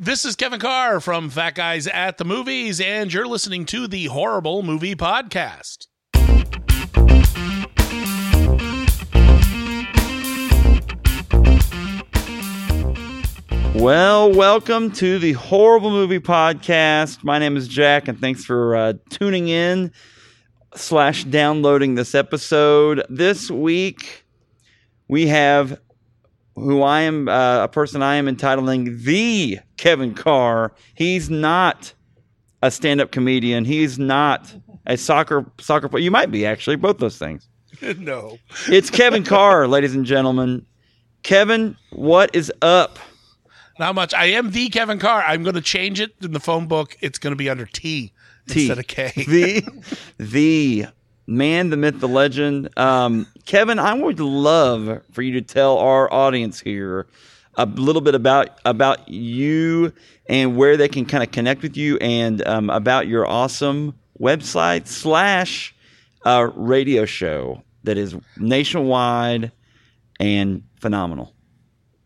This is Kevin Carr from Fat Guys at the Movies, and you're listening to the Horrible Movie Podcast. Well, welcome to the Horrible Movie Podcast. My name is Jack, and thanks for uh, tuning in slash downloading this episode. This week, we have who I am uh, a person I am entitling the Kevin Carr. He's not a stand-up comedian. He's not a soccer soccer player. You might be actually both those things. no. It's Kevin Carr, ladies and gentlemen. Kevin, what is up? Not much. I am the Kevin Carr. I'm going to change it in the phone book. It's going to be under T, T. instead of K. the the man, the myth, the legend. Um, Kevin, I would love for you to tell our audience here a little bit about about you and where they can kind of connect with you, and um, about your awesome website slash uh, radio show that is nationwide and phenomenal.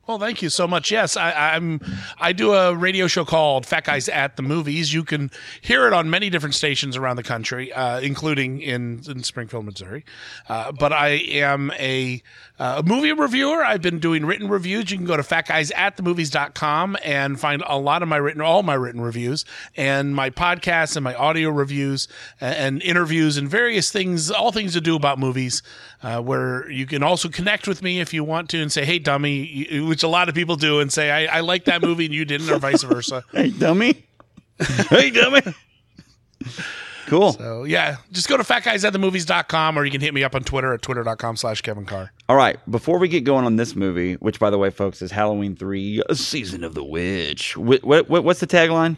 Well, thank you so much. Yes, I, I'm. I do a radio show called Fat Guys at the Movies. You can hear it on many different stations around the country, uh, including in, in Springfield, Missouri. Uh, but I am a, uh, movie reviewer. I've been doing written reviews. You can go to fatguysatthemovies.com and find a lot of my written, all my written reviews, and my podcasts and my audio reviews and, and interviews and various things, all things to do about movies. Uh, where you can also connect with me if you want to and say, "Hey, dummy," you- which a lot of people do, and say, "I, I like that movie and you didn't," or vice versa. Hey, dummy. hey, dummy. Cool. So yeah, just go to fatguysatthemovies.com or you can hit me up on Twitter at twitter.com slash Kevin Carr. All right, before we get going on this movie, which by the way, folks, is Halloween three, a season of the witch. What, what, what's the tagline?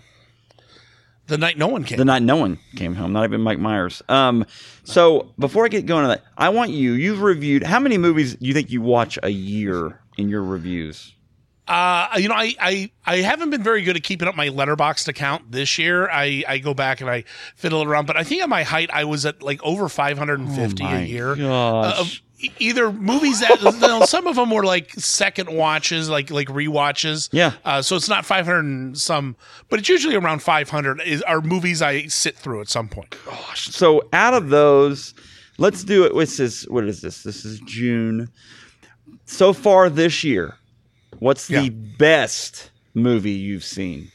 The night no one came. The night no one came home. Not even Mike Myers. Um, so before I get going on that, I want you. You've reviewed how many movies do you think you watch a year in your reviews? Uh, you know, I, I, I haven't been very good at keeping up my Letterboxd account this year. I, I go back and I fiddle around, but I think at my height, I was at like over 550 Oh a year. gosh. Uh, of either movies that, you know, some of them were like second watches, like, like rewatches. Yeah. Uh, so it's not 500 and some, but it's usually around 500 is, are movies I sit through at some point. Gosh. So out of those, let's do it. This is what is this? This is June. So far this year, what's the best movie you've seen?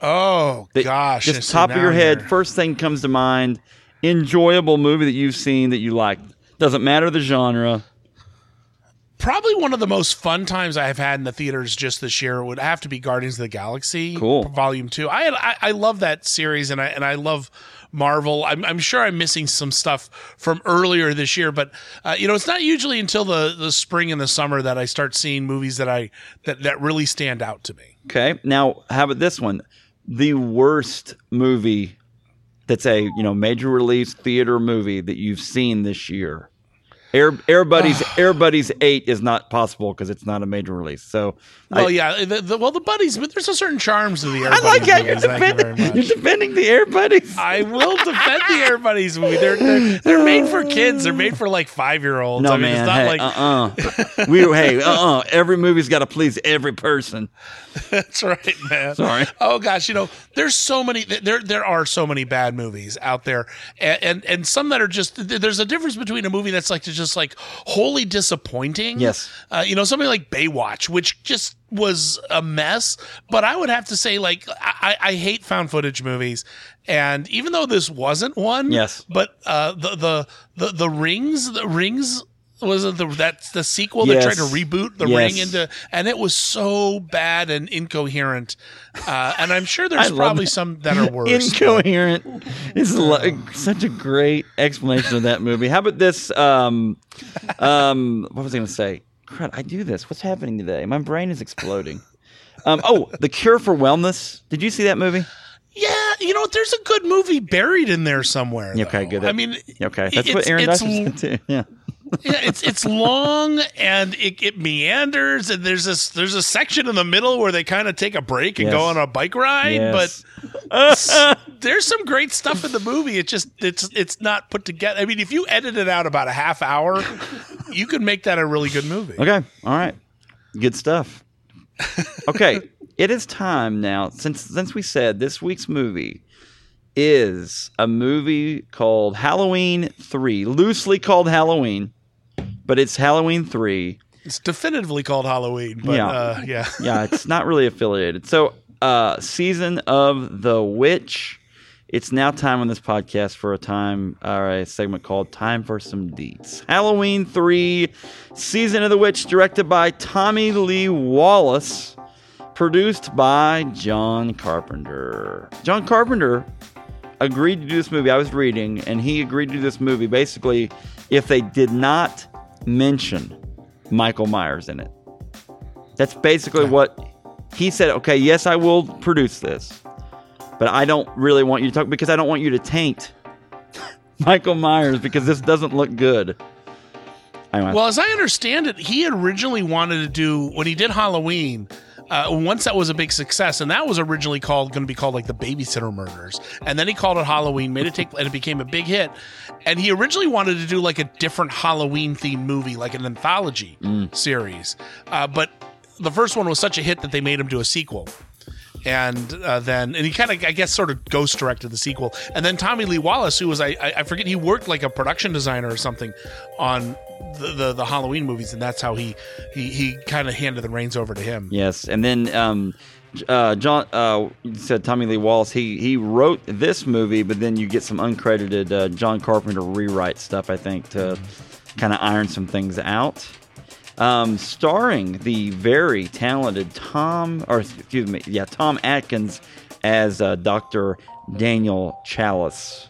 Oh that- gosh. Just top of your head, you're- first thing comes to mind. Enjoyable movie that you've seen that you liked. Doesn't matter the genre. Probably one of the most fun times I have had in the theaters just this year would have to be Guardians of the Galaxy, Cool. Volume Two. I I, I love that series, and I and I love Marvel. I'm, I'm sure I'm missing some stuff from earlier this year, but uh, you know, it's not usually until the the spring and the summer that I start seeing movies that I that that really stand out to me. Okay. Now, how about this one? The worst movie that's a you know major release theater movie that you've seen this year. Air Air Buddies Air Buddies Eight is not possible because it's not a major release. So Well, I, yeah, the, the, well, the buddies, but there's a certain charms to the Air I like Buddies how you're movies. You defending, you're defending the Air Buddies. I will defend the Air Buddies movie. They're, they're they're made for kids. They're made for like five year olds. no I mean, man, it's not hey, like uh uh we hey uh uh every movie's got to please every person. that's right, man. Sorry. Oh gosh, you know, there's so many. There there are so many bad movies out there, and and, and some that are just. There's a difference between a movie that's like just like wholly disappointing. Yes. Uh, you know, something like Baywatch, which just was a mess. But I would have to say, like, I, I hate found footage movies, and even though this wasn't one, Yes. But uh, the the the the rings, the rings. Was it the that's the sequel that tried to reboot the Yes. ring into and it was so bad and incoherent. Uh, and I'm sure there's probably that. some that are worse. Incoherent is like such a great explanation of that movie. How about this? Um, um, what was I going to say? Crud, I do this. What's happening today? My brain is exploding. Um, oh, The Cure for Wellness. Did you see that movie? Yeah, you know, there's a good movie buried in there somewhere. Okay, good. I mean, Okay, that's what Aaron said too. Yeah. Yeah, it's it's long and it, it meanders and there's this there's a section in the middle where they kind of take a break and Yes. go on a bike ride, Yes. but there's some great stuff in the movie. It just it's it's not put together. I mean, if you edit it out about a half hour, you could make that a really good movie. Okay. All right. Good stuff. Okay. it is time now since since we said this week's movie is a movie called Halloween 3, loosely called Halloween, but it's Halloween 3. It's definitively called Halloween, but Yeah. uh, yeah. Yeah, it's not really affiliated. So, uh season of the witch. It's now time on this podcast for a time or a segment called Time for Some Deets. Halloween 3, Season of the Witch, directed by Tommy Lee Wallace, produced by John Carpenter. John Carpenter agreed to do this movie. I was reading, and he agreed to do this movie basically if they did not mention Michael Myers in it. That's basically what he said. Okay, yes, I will produce this, but I don't really want you to talk because I don't want you to taint Michael Myers because this doesn't look good. Anyway, Well, as I understand it, he originally wanted to do when he did Halloween. Uh, once that was a big success, and that was originally called going to be called like the Babysitter Murders, and then he called it Halloween, made it take, and it became a big hit. And he originally wanted to do like a different Halloween themed movie, like an anthology series. Uh, but the first one was such a hit that they made him do a sequel and uh, then and he kind of I guess sort of ghost directed the sequel. And then Tommy Lee Wallace, who was I I forget he worked like a production designer or something on the the, the Halloween movies, and that's how he he he kind of handed the reins over to him. Yes, and then um, uh, John uh, said Tommy Lee Wallace. He he wrote this movie, but then you get some uncredited uh, John Carpenter rewrite stuff. I think to kind of iron some things out. Um, starring the very talented Tom, or excuse me, yeah, Tom Atkins as uh, Doctor Daniel Chalice.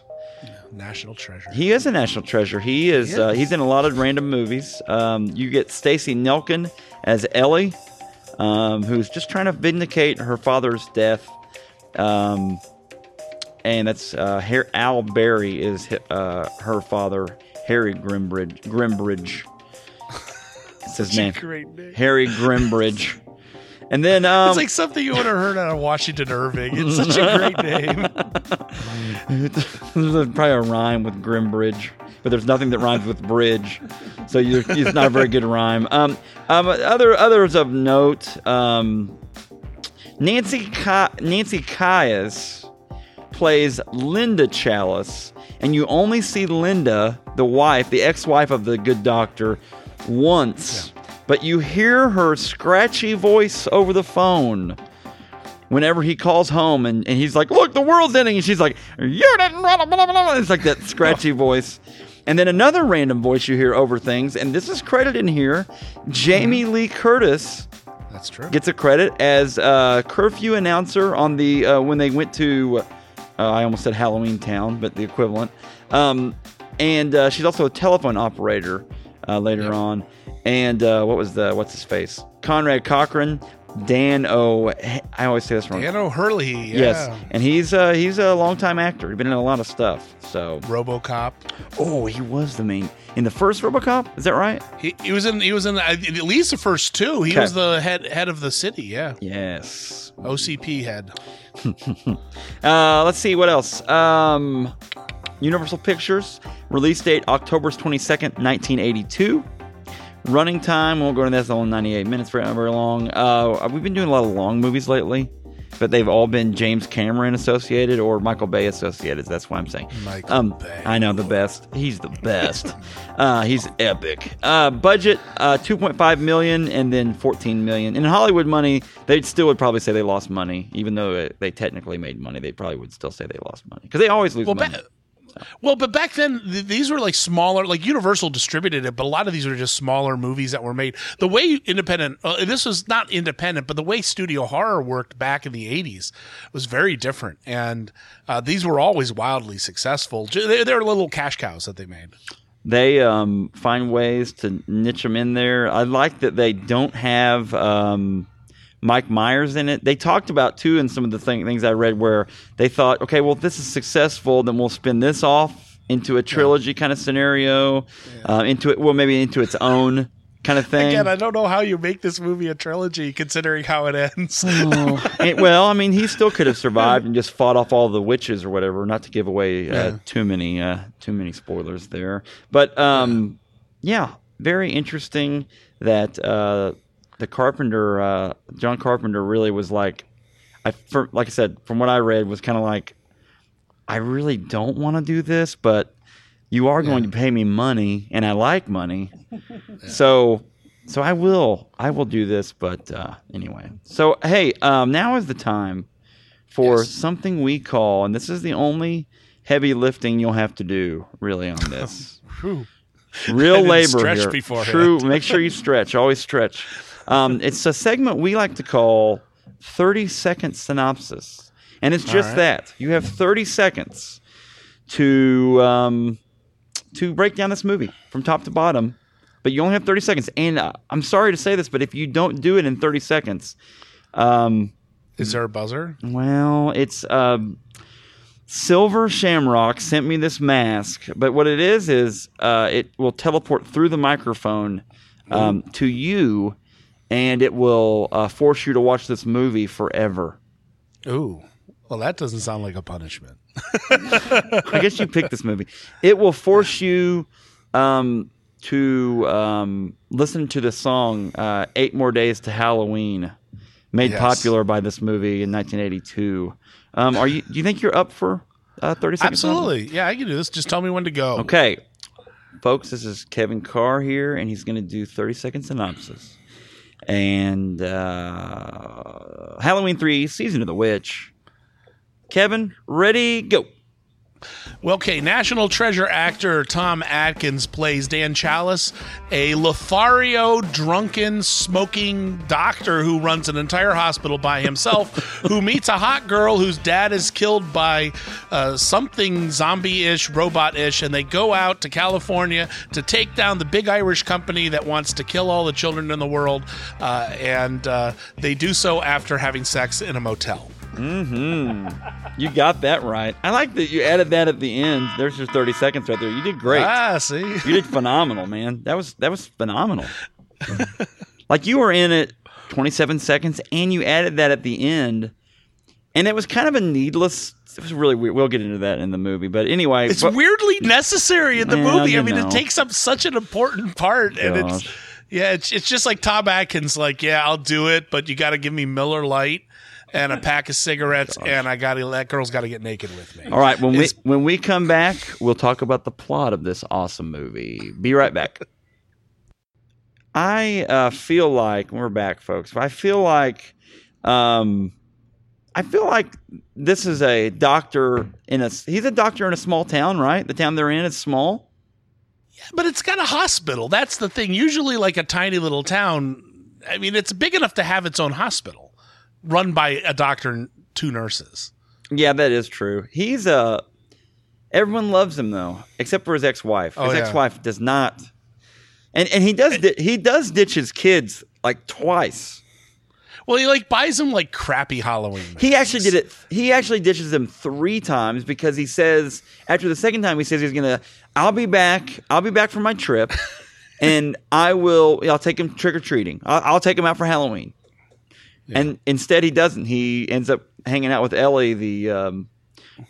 National treasure. He is a national treasure. He is. He Uh, he's in a lot of random movies. Um, you get Stacy Nelkin as Ellie, um, who's just trying to vindicate her father's death. Um, and that's uh, Al Berry is uh, her father, Harry Grimbridge. Grimbridge. That's his name. Great name. Harry Grimbridge. And then um, It's like something you would have heard out of Washington Irving. It's such a great name. there's probably a rhyme with Grimbridge, but there's nothing that rhymes with bridge, so you're, it's not a very good rhyme. Um, um, other others of note, um, Nancy Ca- Nancy Kyes plays Linda Chalice, and you only see Linda, the wife, the ex-wife of the good doctor, once, but you hear her scratchy voice over the phone whenever he calls home and, and he's like, Look, the world's ending. And she's like, You didn't blah, blah, blah, blah. It's like that scratchy voice. And then another random voice you hear over things, and this is credited in here Jamie Lee Curtis That's true. gets a credit as a curfew announcer on the uh, when they went to uh, I almost said Halloween Town, but the equivalent. Um, and uh, she's also a telephone operator uh, later Yep. on. And uh, what was the what's his face? Conrad Cochran, Dan O. I always say this wrong. Dan O'Hurley. Yeah. Yes, and he's uh, he's a longtime actor. He's been in a lot of stuff. So, RoboCop. oh, he was the main in the first RoboCop. Is that right? He, he was in. He was in uh, at least the first two. He Okay. was the head head of the city. Yeah. Yes. OCP head. Uh, let's see what else. Um, Universal Pictures release date October twenty second, nineteen eighty two. Running time won't go into that. It's only ninety eight minutes. Very very long. Uh, we've been doing a lot of long movies lately, but they've all been James Cameron associated or Michael Bay associated. That's what I'm saying. Michael um, Bay. I know the best. He's the best. uh, he's epic. Uh, budget uh, 2.5 million and then 14 million. In Hollywood money, they still would probably say they lost money, even though it, they technically made money. They probably would still say they lost money because they always lose Well, money. ba- well, but back then th- these were like smaller. Like Universal distributed it, but a lot of these were just smaller movies that were made. The way independent, uh, this was not independent, but the way studio horror worked back in the '80s was very different, and uh, these were always wildly successful. They're, they're little cash cows that they made. they um, find ways to niche them in there. I like that they don't have um, Mike Myers in it. They talked about too in some of the thing, things I read where they thought, okay, well, if this is successful, then we'll spin this off into a trilogy kind of scenario, uh, into it, well, maybe into its own kind of thing. Again, I don't know how you make this movie a trilogy, considering how it ends. And- well, I mean, he still could have survived and just fought off all the witches or whatever. Not to give away uh, Yeah. too many uh, too many spoilers there, but um, yeah, very interesting that uh, the Carpenter, uh, John Carpenter, really was like, I for, like I said, from what I read, was kind of like, I really don't want to do this, but you are going to pay me money, and I like money, so so I will I will do this. But uh, anyway, so hey, um, now is the time for Yes. something we call, and this is the only heavy lifting you'll have to do really on this. Real I didn't labor stretch here. beforehand. True. Make sure you stretch. Always stretch. Um, it's a segment we like to call 30 second synopsis. And it's just right. that. You have 30 seconds to um, to break down this movie from top to bottom, but you only have 30 seconds. And uh, I'm sorry to say this, but if you don't do it in 30 seconds, um, Is there a buzzer? well, it's um, Silver Shamrock sent me this mask, but what it is is uh, it will teleport through the microphone um, to you, and it will uh, force you to watch this movie forever. Ooh. Well, that doesn't sound like a punishment. I guess you picked this movie. It will force you um, to um, listen to the song uh, Eight More Days to Halloween, made Yes. popular by this movie in 1982. Um, are you? Do you think you're up for uh, 30 seconds? Absolutely. Yeah, I can do this. Just tell me when to go. Okay, folks, this is Kevin Carr here, and he's going to do 30 second synopsis. And uh, Halloween 3, Season of the Witch. Kevin, ready, go. Well, okay, National Treasure actor Tom Atkins plays Dan Chalice, a Lothario drunken, smoking doctor who runs an entire hospital by himself, who meets a hot girl whose dad is killed by uh, something zombie ish, robot ish, and they go out to California to take down the big Irish company that wants to kill all the children in the world, uh, and uh, they do so after having sex in a motel. You got that right. I like that you added that at the end. There's your 30 seconds right there. You did great. Ah, see? You did phenomenal, man. That was that was phenomenal. like you were in it 27 seconds and you added that at the end. And it was kind of a needless it was really weird. We'll get into that in the movie. But anyway, It's but- weirdly necessary in the Well, movie. I mean, know. it takes up such an important part, and it's yeah, it's it's just like Tom Atkins, like yeah, I'll do it, but you got to give me Miller Lite and a pack of cigarettes, and I got that girl's got to get naked with me. All right, when we when we come back, we'll talk about the plot of this awesome movie. Be right back. I uh, feel like we're back, folks. I feel like, um, I feel like this is a doctor in a. He's a doctor in a small town, right? The town they're in is small. Yeah, but it's got a hospital. That's the thing. Usually, like a tiny little town, I mean, it's big enough to have its own hospital, run by a doctor and two nurses. Yeah, that is true. He's a. Everyone loves him though, except for his ex-wife. Oh, his yeah. ex-wife does not, and and he does di- he does ditch his kids like twice. Well, he like buys them like crappy Halloween. He actually did it. He actually ditches them three times because he says after the second time he says he's gonna. I'll be back. I'll be back from my trip, and I will. I'll take him trick or treating. I'll, I'll take him out for Halloween. And instead, he doesn't. He ends up hanging out with Ellie, the um,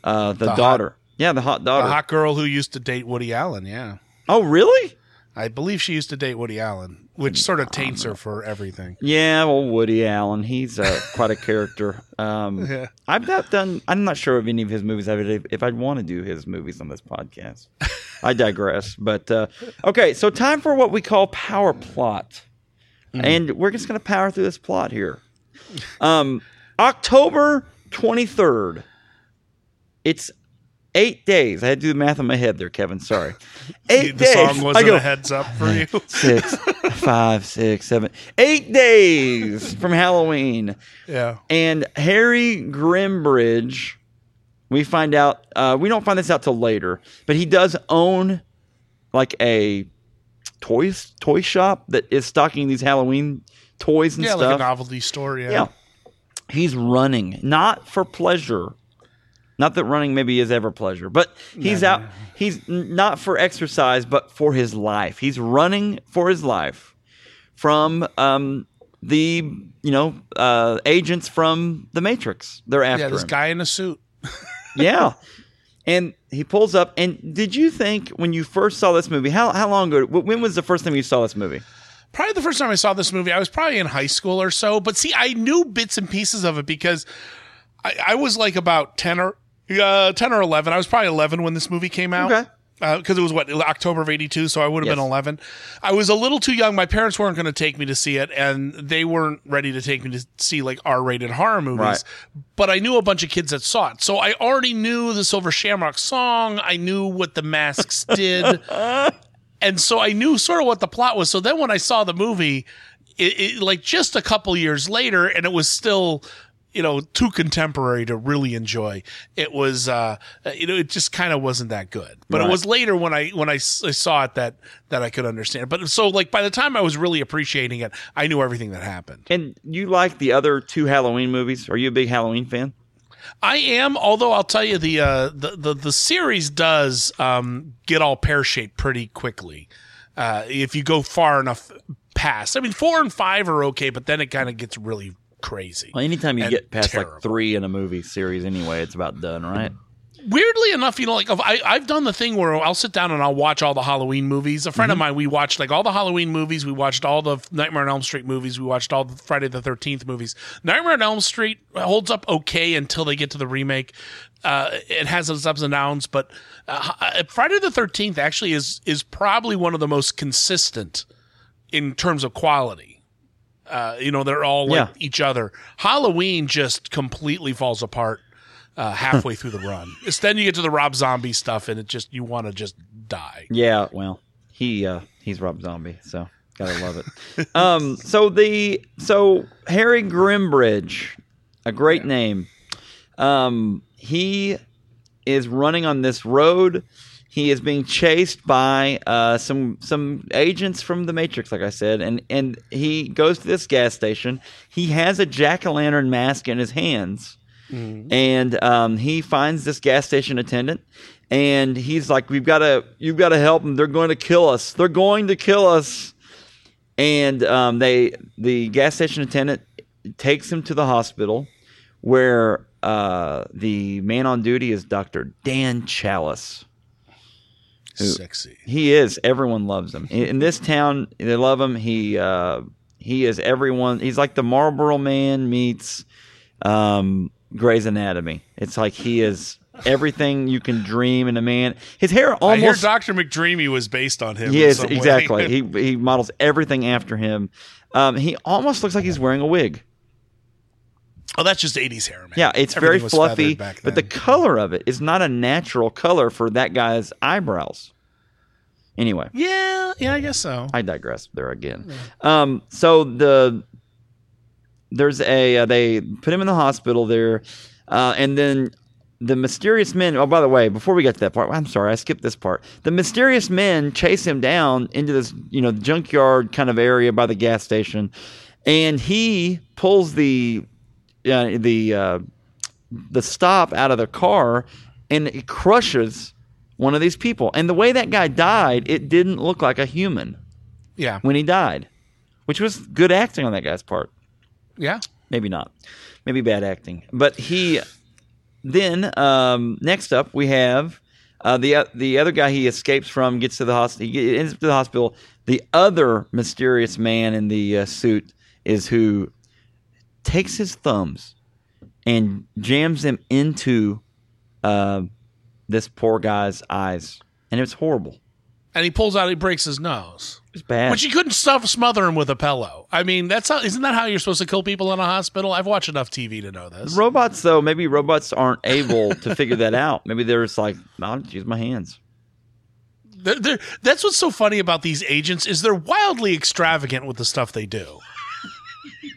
uh, the, hot- daughter. yeah, the hot The daughter. hot girl who used to date Woody Allen. Yeah. oh, really? I believe she used to date Woody Allen, which sort of taints her for everything. Yeah, well, Woody Allen, he's uh, quite a character. Um, Yeah. I've not done. I'm not sure of any of his movies. I would, if I'd want to do his movies on this podcast. I digress. But uh, okay, so time for what we call power plot, and we're just going to power through this plot here. Um, October 23rd. It's eight days. I had to do the math in my head there, Kevin. Sorry. Eight the days. song I wasn't go, a heads up for you. six, five, six, seven, eight days from Halloween. yeah. And Harry Grimbridge, we find out, uh, we don't find this out till later, but he does own like a toys toy shop that is stocking these Halloween toys and Yeah, stuff. like a novelty store. Yeah. yeah. He's running, not for pleasure. Not that running maybe is ever pleasure, but he's out. He's not for exercise, but for his life. He's running for his life from um, the you know uh, agents from the Matrix. They're after him. Yeah, this him. guy in a suit. yeah, and he pulls up. And did you think when you first saw this movie? How how long ago? When was the first time you saw this movie? Probably the first time I saw this movie, I was probably in high school or so. But see, I knew bits and pieces of it because I, I was like about ten or uh, ten or eleven. I was probably eleven when this movie came out. Okay. Because it was what October of '82, so I would have Yes. been 11. I was a little too young. My parents weren't going to take me to see it, and they weren't ready to take me to see like R-rated horror movies. Right. But I knew a bunch of kids that saw it, so I already knew the Silver Shamrock song. I knew what the masks did and so I knew sort of what the plot was. So then when I saw the movie, it, it like just a couple years later, and it was still you know too contemporary to really enjoy. It was uh you know it just kind of wasn't that good. But Right. it was later when I when I saw it that that I could understand. But so like by the time I was really appreciating it, I knew everything that happened. And you like the other two Halloween movies? Are you a big Halloween fan? I am, although I'll tell you the uh, the, the the series does um, get all pear shaped pretty quickly uh, if you go far enough past. I mean, four and five are okay, but then it kind of gets really crazy. Well, anytime you get past terrible. like three in a movie series, anyway, it's about done, right? Weirdly enough, you know, like I, I've done the thing where I'll sit down and I'll watch all the Halloween movies. A friend of mine, we watched like all the Halloween movies. We watched all the Nightmare on Elm Street movies. We watched all the Friday the Thirteenth movies. Nightmare on Elm Street holds up okay until they get to the remake. Uh, it has its ups and downs, but uh, Friday the Thirteenth actually is is probably one of the most consistent in terms of quality. Uh, you know, they're all like Yeah. each other. Halloween just completely falls apart uh, halfway through the run. It's then you get to the Rob Zombie stuff, and it just you want to just die. Yeah, well, he uh he's Rob Zombie, so gotta love it. um, so the so Harry Grimbridge, a great name. Um, he is running on this road. He is being chased by uh, some some agents from the Matrix, like I said, and and he goes to this gas station. He has a jack o' lantern mask in his hands, and um, he finds this gas station attendant, and he's like, "We've got to, you've got to help them. They're going to kill us. They're going to kill us." And um, they, the gas station attendant, takes him to the hospital, where uh, the man on duty is Doctor Dan Chalice. Sexy. He is. Everyone loves him in, in this town. They love him. He uh, he is everyone. He's like the Marlboro Man meets um, Grey's Anatomy. It's like he is everything you can dream in a man. His hair I hear almost. Doctor McDreamy was based on him. in Yes, exactly. he he models everything after him. Um, he almost looks like he's wearing a wig. oh, that's just '80s hair, man. Yeah, it's Everything very fluffy, feathered back but the color of it is not a natural color for that guy's eyebrows. Anyway, yeah, yeah, I guess so. I digress there again. Um, so the there's a uh, they put him in the hospital there, uh, and then the mysterious men. Oh, by the way, before we get to that part, I'm sorry, I skipped this part. The mysterious men chase him down into this you know junkyard kind of area by the gas station, and he pulls the uh, the uh, the stop out of the car, and it crushes one of these people. And the way that guy died, it didn't look like a human Yeah, when he died, which was good acting on that guy's part. Yeah. Maybe not. Maybe bad acting. But he then um, next up we have uh, the the other guy he escapes from gets to the hospital. He ends up to the hospital. The other mysterious man in the uh, suit is who takes his thumbs and jams them into uh, this poor guy's eyes, and it's horrible. And he pulls out, he breaks his nose, It's bad. But he couldn't stuff smother him with a pillow. I mean, that's how isn't that how you're supposed to kill people in a hospital? I've watched enough TV to know this. Robots, though, maybe robots aren't able to figure that out. Maybe there's like, I'll just use my hands. They're- they're- that's what's so funny about these agents is they're wildly extravagant with the stuff they do.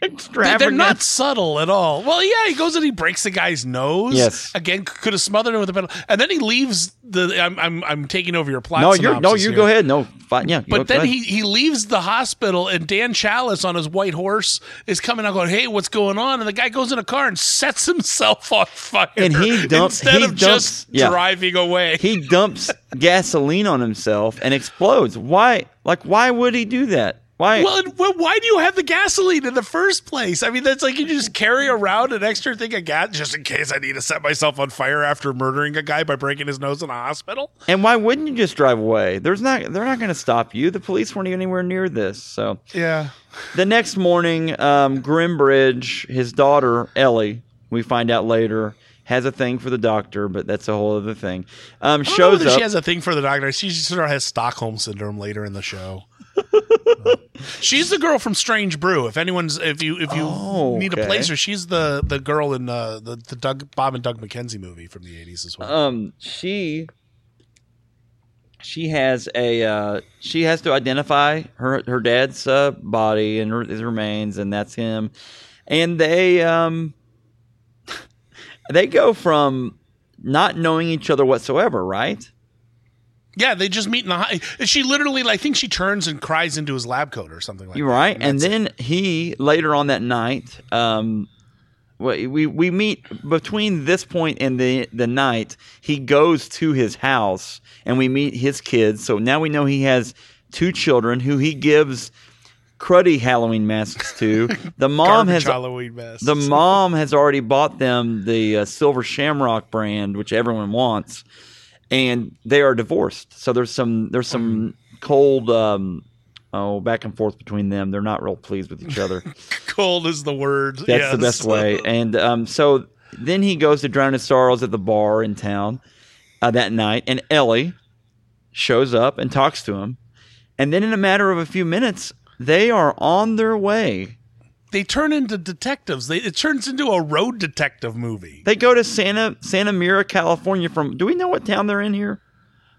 They- They're not subtle at all. Well, yeah, he goes and he breaks the guy's nose. Yes. Again, could have smothered him with a pedal, and then he leaves the. I'm I'm, I'm taking over your plot. No, you're no, you here. go ahead. No, fine. Yeah, But then he, he leaves the hospital, and Dan Chalice on his white horse is coming out going, Hey, what's going on? And the guy goes in a car and sets himself on fire. And he dumps- instead he of dumps- just yeah. driving away. he dumps gasoline on himself and explodes. Why? Like, why would he do that? Why? Well, why do you have the gasoline in the first place? I mean, that's like you just carry around an extra thing of gas just in case I need to set myself on fire after murdering a guy by breaking his nose in a hospital. and why wouldn't you just drive away? There's not. They're not going to stop you. The police weren't even anywhere near this. So Yeah. the next morning, um, Grimbridge, his daughter Ellie, we find out later, has a thing for the doctor, but that's a whole other thing. Um, shows up. she has a thing for the doctor. She sort of has Stockholm syndrome later in the show. She's the girl from Strange Brew. If anyone's, if you, if you Oh, need okay. a place her, she's the the girl in uh, the the Doug Bob and Doug McKenzie movie from the eighties as well. um, she she has a uh, she has to identify her her dad's uh, body and her, his remains, and that's him. And they um they go from not knowing each other whatsoever, right? Yeah, they just meet in the. hi- She literally, I think she turns and cries into his lab coat or something like You're that. right. And it. then he later on that night, um, we we we meet between this point and the the night. He goes to his house and we meet his kids. So now we know he has two children who he gives cruddy Halloween masks to. The mom has Halloween mess. the mom has already bought them the uh, Silver Shamrock brand, which everyone wants, and they are divorced. So there's some there's some cold um, oh back and forth between them. They're not real pleased with each other. cold is the word. That's yes. the best way. And um, so then he goes to drown his sorrows at the bar in town uh, that night, and Ellie shows up and talks to him, and then in a matter of a few minutes, they are on their way. They turn into detectives. They, it turns into a road detective movie. They go to Santa Santa Mira, California. From do we know what town they're in here?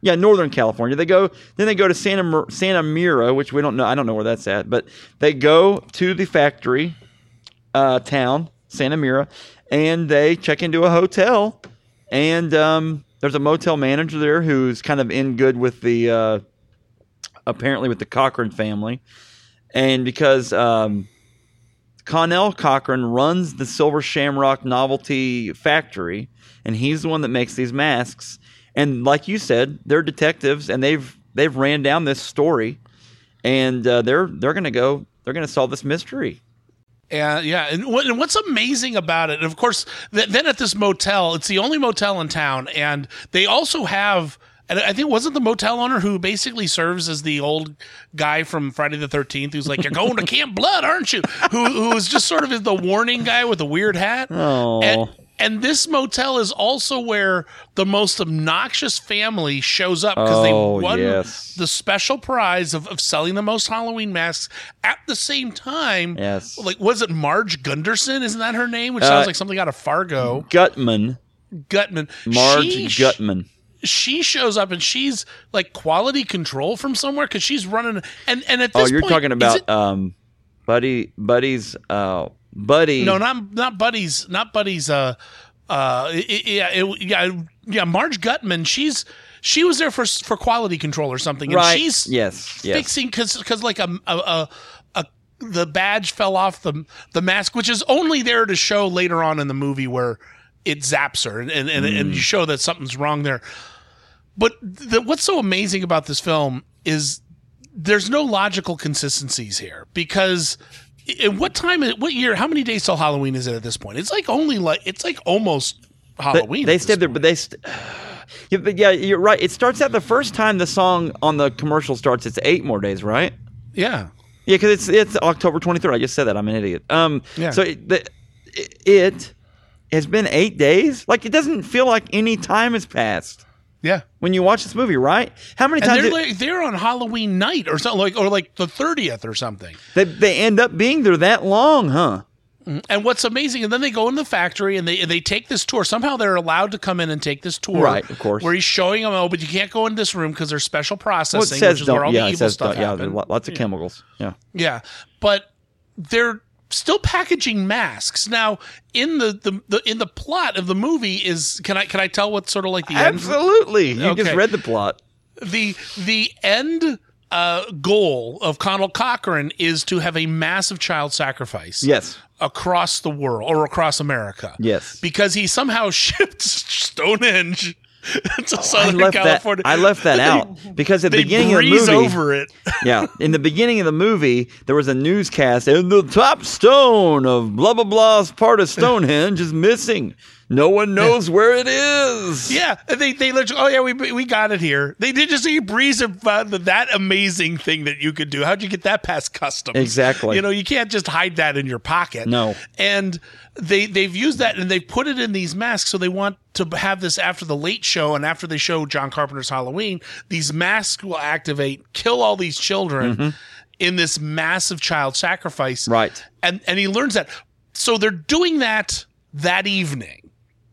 Yeah, Northern California. They go then they go to Santa Santa Mira, which we don't know. I don't know where that's at, but they go to the factory uh, town, Santa Mira, and they check into a hotel. And um, there's a motel manager there who's kind of in good with the uh, apparently with the Cochran family, and because um, Conal Cochran runs the Silver Shamrock Novelty Factory, and he's the one that makes these masks. And like you said, they're detectives, and they've they've ran down this story, and uh, they're they're gonna go they're gonna solve this mystery. And yeah, and, what, and what's amazing about it, and of course, th- then at this motel, it's the only motel in town, and they also have. And I think it wasn't the motel owner who basically serves as the old guy from Friday the Thirteenth, who's like, "You're going to Camp Blood, aren't you?" Who who is just sort of the warning guy with the weird hat. Oh, And, and this motel is also where the most obnoxious family shows up because Oh, they won yes. the special prize of, of selling the most Halloween masks at the same time. yes, Like, was it Marge Gunderson? Isn't that her name? Which sounds Uh, like something out of Fargo. Gutman, Gutman. Marge She Gutman. She shows up and she's like quality control from somewhere because she's running. And and at this point Oh, you're point, talking about it- um, Buddy Buddy's uh, Buddy. no, not not buddies, not buddies. Uh, uh, yeah, it, yeah, yeah. Marge Gutman. She's she was there for for quality control or something, and right? she's yes, yes. fixing because because like a, a a a the badge fell off the the mask, which is only there to show later on in the movie where it zaps her and and, and, Mm. and you show that something's wrong there. But the, what's so amazing about this film is there's no logical consistencies here because in what time what year how many days till halloween is it at this point it's like only like it's like almost halloween They, stayed there, but they. St- yeah, but yeah, you're right. It starts out the first time the song on the commercial starts. It's eight more days, right? yeah Yeah, because it's it's October 23rd. I just said that. I'm an idiot. Um. Yeah. So it, the, it has been eight days. Like it doesn't feel like any time has passed yeah when you watch this movie, right? How many times they're like they're on halloween night or something like or like the 30th or something they they end up being there that long, huh? Mm, and what's amazing and then they go in the factory and they and they take this tour somehow they're allowed to come in and take this tour Right, of course. where he's showing them oh but you can't go in this room because there's special Well, processing says which is where all. Yeah, the evil stuff. Yeah, happens. there's lo- lots of chemicals. Yeah. Yeah, but they're still packaging masks now. In the, the, the in the plot of the movie is can I can I tell what's sort of like the end Absolutely. You just read the plot. the the end uh, goal of Conal Cochran is to have a massive child sacrifice Yes. across the world or across America. Yes. because he somehow shipped Stonehenge a oh, I Southern left California. that. I left that out because at the beginning of the movie, over it. yeah, in the beginning of the movie, there was a newscast, and the top stone of blah blah blah's part of Stonehenge is missing. No one knows where it is. Yeah, they they literally. Oh yeah, we we got it here. They did just a breeze about the, that amazing thing that you could do. How'd you get that past customs? Exactly. You know, you can't just hide that in your pocket. No. And they they've used that and they've put it in these masks. So they want to have this after the late show and after they show John Carpenter's Halloween. These masks will activate, kill all these children in this massive child sacrifice. Mm-hmm. Right. And and he learns that. So they're doing that that evening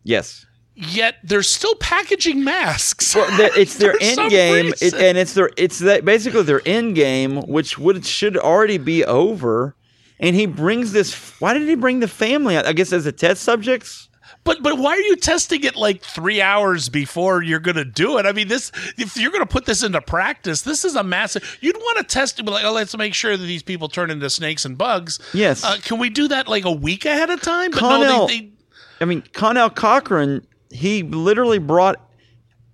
Yes. yet they're still packaging masks. Well, the- it's their end game, it, and it's their it's that basically their end game, which would should already be over. And he brings this. Why did he bring the family? I guess as a test subjects. but but why are you testing it like three hours before you're gonna do it? I mean, this if you're gonna put this into practice, this is a massive. You'd want to test it, but like, oh, let's make sure that these people turn into snakes and bugs. Yes. Uh, can we do that like a week ahead of time? But Conal- no, they, they I mean, Conal Cochran, he literally brought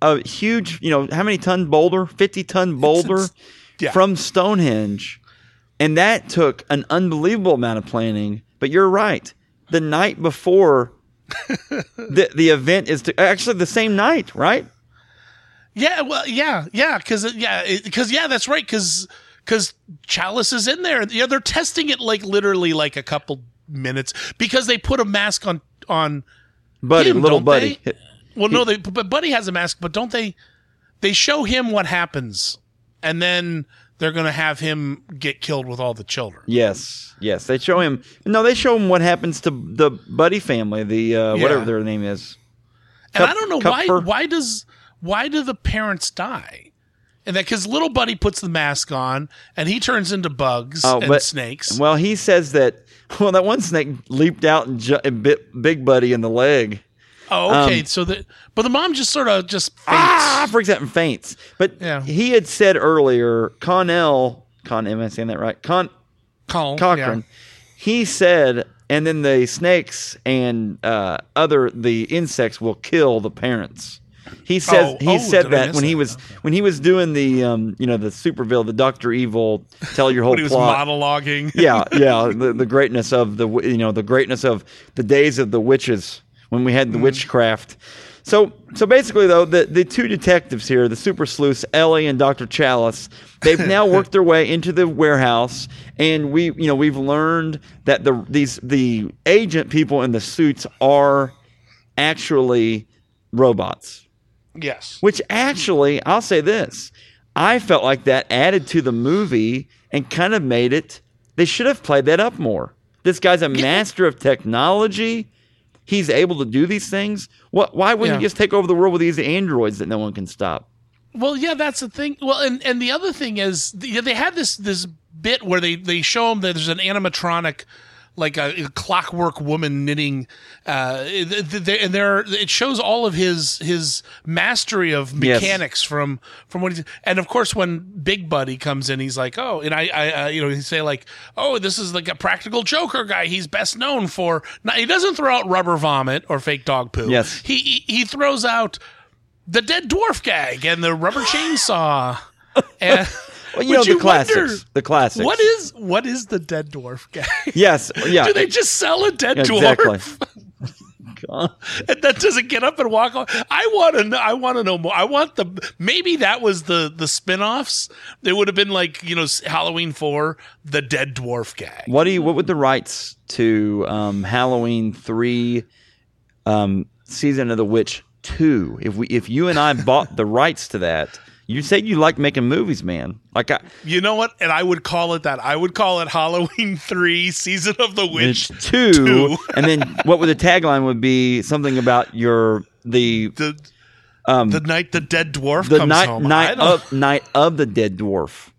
a huge, you know, how many ton boulder? 50 ton boulder yeah. from Stonehenge. And that took an unbelievable amount of planning. But you're right. The night before the, the event is to, actually the same night, right? Yeah, well, yeah, yeah, because uh, yeah, because yeah, that's right, because because Chalice is in there. Yeah, they're testing it like literally like a couple minutes because they put a mask on on Buddy, him, little buddy. they? Well, no, they but Buddy has a mask, but don't they? They show him what happens, and then they're gonna have him get killed with all the children. Yes, yes. They show him. No, they show him what happens to the Buddy family, the uh, whatever their name is. And Cup- I don't know Kupfer. why. Why does why do the parents die? And that because little Buddy puts the mask on and he turns into bugs Oh, and but- snakes. Well, he says that. Well, that one snake leaped out and, ju- and bit Big Buddy in the leg. Oh, okay. Um, so the but the mom just sort of just faints. Ah, freaks out and faints. But Yeah. he had said earlier, Conal, Con, am I saying that right? Con Call, Cochran. He said, and then the snakes and uh, other the insects will kill the parents. He says Oh, he oh, said did I that when he was when he was doing the um, you know the Superville, the Doctor Evil, tell your whole When he was plot. monologuing. yeah, yeah, the, the greatness of the you know the greatness of the days of the witches when we had the witchcraft. So so basically though the the two detectives here, the super sleuths Ellie and Dr. Chalice, they've now worked their way into the warehouse and we you know we've learned that the these the agent people in the suits are actually robots. Yes. Which actually, I'll say this. I felt like that added to the movie and kind of made it. They should have played that up more. This guy's a master of technology. He's able to do these things. What? Why wouldn't Yeah. he just take over the world with these androids that no one can stop? Well, yeah, that's the thing. Well, and and the other thing is, they had this this bit where they they show them that there's an animatronic. Like a, a clockwork woman knitting, uh, th- th- th- and there it shows all of his his mastery of Yes. mechanics from from what he's and of course when Big Buddy comes in, he's like, oh, and I I uh, you know he say like, oh, this is like a practical Joker guy. He's best known for. Now, he doesn't throw out rubber vomit or fake dog poo. Yes. he he, he throws out the dead dwarf gag and the rubber chainsaw. And Well, you know which the classics. wonder, the classics. What is what is the dead dwarf gag? Yes. Yeah. Do they just sell a dead Exactly. dwarf and that doesn't get up and walk off? I want to know. I want to know more. I want the maybe that was the the spin-offs. It would have been like you know Halloween four, the dead dwarf gag. What do you? What would the rights to um, Halloween three, um, season of the witch two? If we, if you and I bought the rights to that, you said you like making movies, man. Like I, You know what? And I would call it that. I would call it Halloween three, season of the witch. two, two. and then what would the tagline would be? Something about your the The um the night the dead dwarf the comes night home. Night of night of the dead dwarf.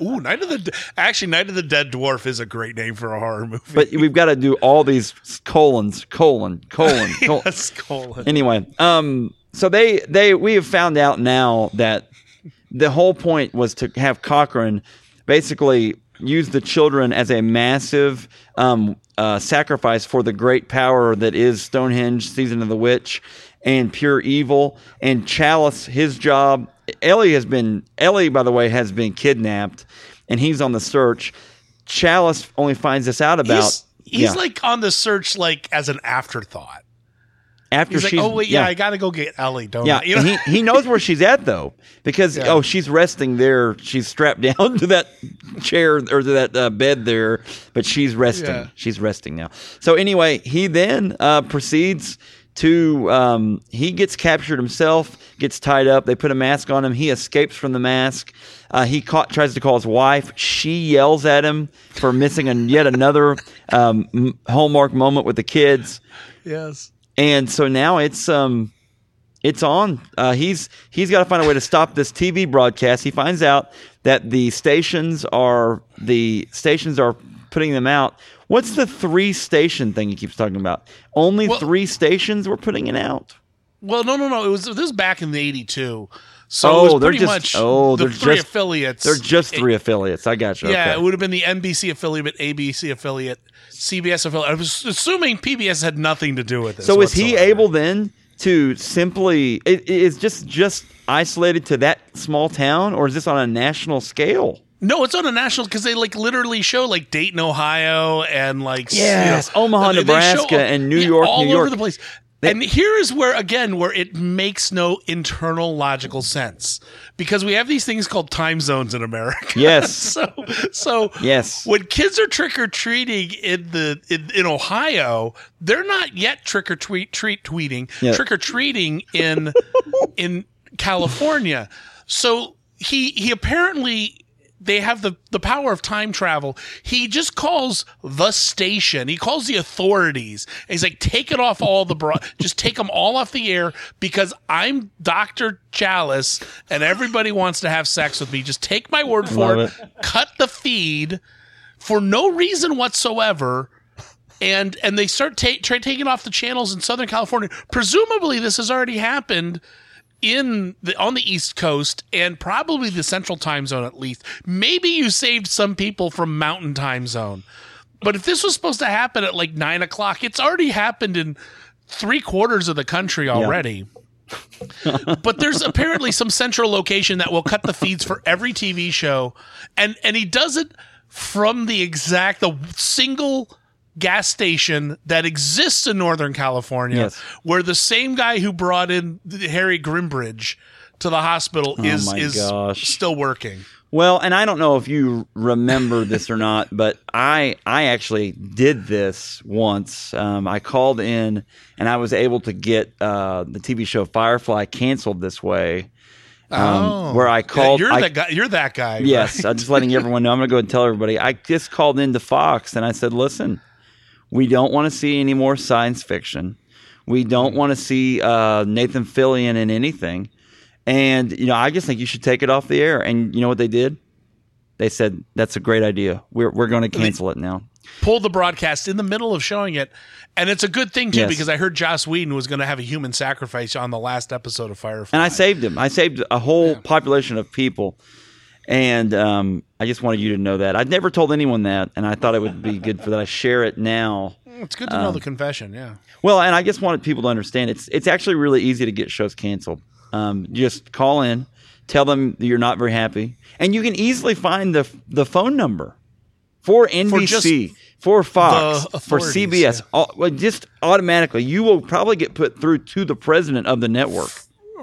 Ooh, Night of the actually Night of the Dead Dwarf is a great name for a horror movie. But we've got to do all these colons, colon, colon, colon. Yes, colon. anyway, um, so they they we have found out now that the whole point was to have Cochran basically use the children as a massive um, uh, sacrifice for the great power that is Stonehenge, Season of the Witch, and pure evil. And Chalice, his job. Ellie has been Ellie, by the way, has been kidnapped, and he's on the search. Chalice only finds this out about. He's, he's yeah. like on the search, like as an afterthought. After He's like, oh wait, yeah, I got to go get Ellie. Don't Yeah, I? You know? he, he knows where she's at though, because Yeah. oh, she's resting there. She's strapped down to that chair or to that uh, bed there, but she's resting. Yeah. She's resting now. So anyway, he then uh, proceeds to um, he gets captured himself, gets tied up. They put a mask on him. He escapes from the mask. Uh, he caught, tries to call his wife. She yells at him for missing an, yet another um, hallmark moment with the kids yes. And so now it's um it's on. Uh, he's he's got to find a way to stop this tv broadcast. He finds out that the stations are the stations are putting them out. What's the three station thing he keeps talking about? Only Well- three stations were putting it out? Well, no, no, no. It was this was back in the '82. So Oh, it they're pretty just- much oh, the they're three just- affiliates. they're just three affiliates i got you Yeah, okay. it would have been the NBC affiliate, ABC affiliate, CBS affiliate. I was assuming PBS had nothing to do with this. so is he able then to simply it it is just just isolated to that small town or is this on a national scale No, it's on a national because they like literally show like Dayton, Ohio, and like Yes, you know, Omaha, Nebraska, show- and New yeah, York, all New over York. the place. They- and here is where again where it makes no internal logical sense because we have these things called time zones in America. Yes. so so Yes. when kids are trick or treating in the in, in Ohio, they're not yet trick or treat treat tweeting Yeah. trick or treating in in California. So he he apparently they have the the power of time travel. He just calls the station. He calls the authorities. And he's like, take it off all the bro. just take them all off the air because I'm Doctor Challis and everybody wants to have sex with me. Just take my word for Love it. Cut the feed for no reason whatsoever and and they start ta- try taking off the channels in Southern California. Presumably, this has already happened in the on the East Coast and probably the Central Time Zone at least. Maybe you saved some people from Mountain Time Zone, but if this was supposed to happen at like nine o'clock, it's already happened in three quarters of the country already. but there's apparently some central location that will cut the feeds for every TV show, and and he does it from the exact the single gas station that exists in Northern California, Yes. where the same guy who brought in Harry Grimbridge to the hospital is Oh my is gosh. still working. Well, and I don't know if you remember this or not, but I I actually did this once. Um, I called in and I was able to get uh, the TV show Firefly canceled this way. Um, where I Oh. Yeah, called, you're I- that guy. You're that guy. Yes, right? I'm just letting everyone know. I'm going to go and tell everybody. I just called into Fox and I said, listen, we don't want to see any more science fiction. We don't want to see uh, Nathan Fillion in anything. And, you know, I just think you should take it off the air. And you know what they did? They said, that's a great idea. We're, we're going to cancel it now. pulled the broadcast in the middle of showing it. And it's a good thing too Yes. because I heard Joss Whedon was going to have a human sacrifice on the last episode of Firefly. And I saved him. I saved a whole population of people. And um, I just wanted you to know that. I'd never told anyone that. And I thought it would be good for that I share it now. it's good to Um, know the confession. Yeah. Well, and I just wanted people to understand it's it's actually really easy to get shows canceled. Um, just call in, tell them you're not very happy, and you can easily find the the phone number for NBC, for, Fox, for CBS. yeah. All, well, just automatically, you will probably get put through to the president of the network.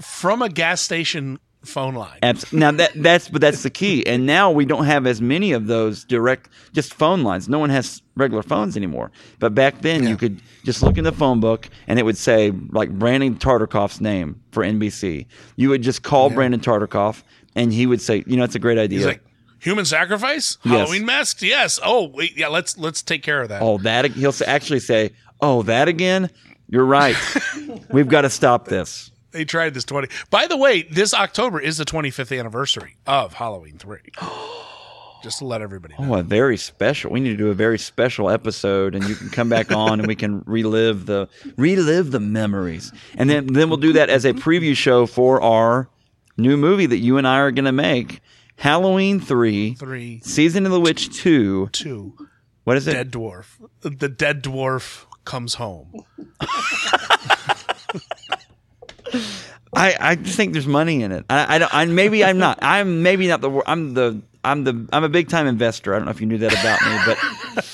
From a gas station phone line. Abs- now that that's but that's the key. And now we don't have as many of those direct just phone lines. No one has regular phones anymore. But back then you could just look in the phone book and it would say like Brandon Tartikoff's name for NBC. You would just call Brandon Tartikoff and he would say, you know, it's a great idea. He's like, human sacrifice? Yes. Halloween masks? Yes. Oh, wait, yeah, let's let's take care of that. oh, that he'll actually say, "Oh, that again? You're right. We've got to stop this." They tried this 20. By the way, this October is the 25th anniversary of Halloween 3. Just to let everybody oh, know. Oh, a very special. We need to do a very special episode, and you can come back on, and we can relive the relive the memories, and then then we'll do that as a preview show for our new movie that you and I are going to make, Halloween 3, Three, Season of the Witch 2. two. What is it? Dead dwarf. The dead dwarf comes home. I, I just think there's money in it. I, I don't. I, maybe I'm not. I'm maybe not the. I'm the. I'm the. I'm a big time investor. I don't know if you knew that about me,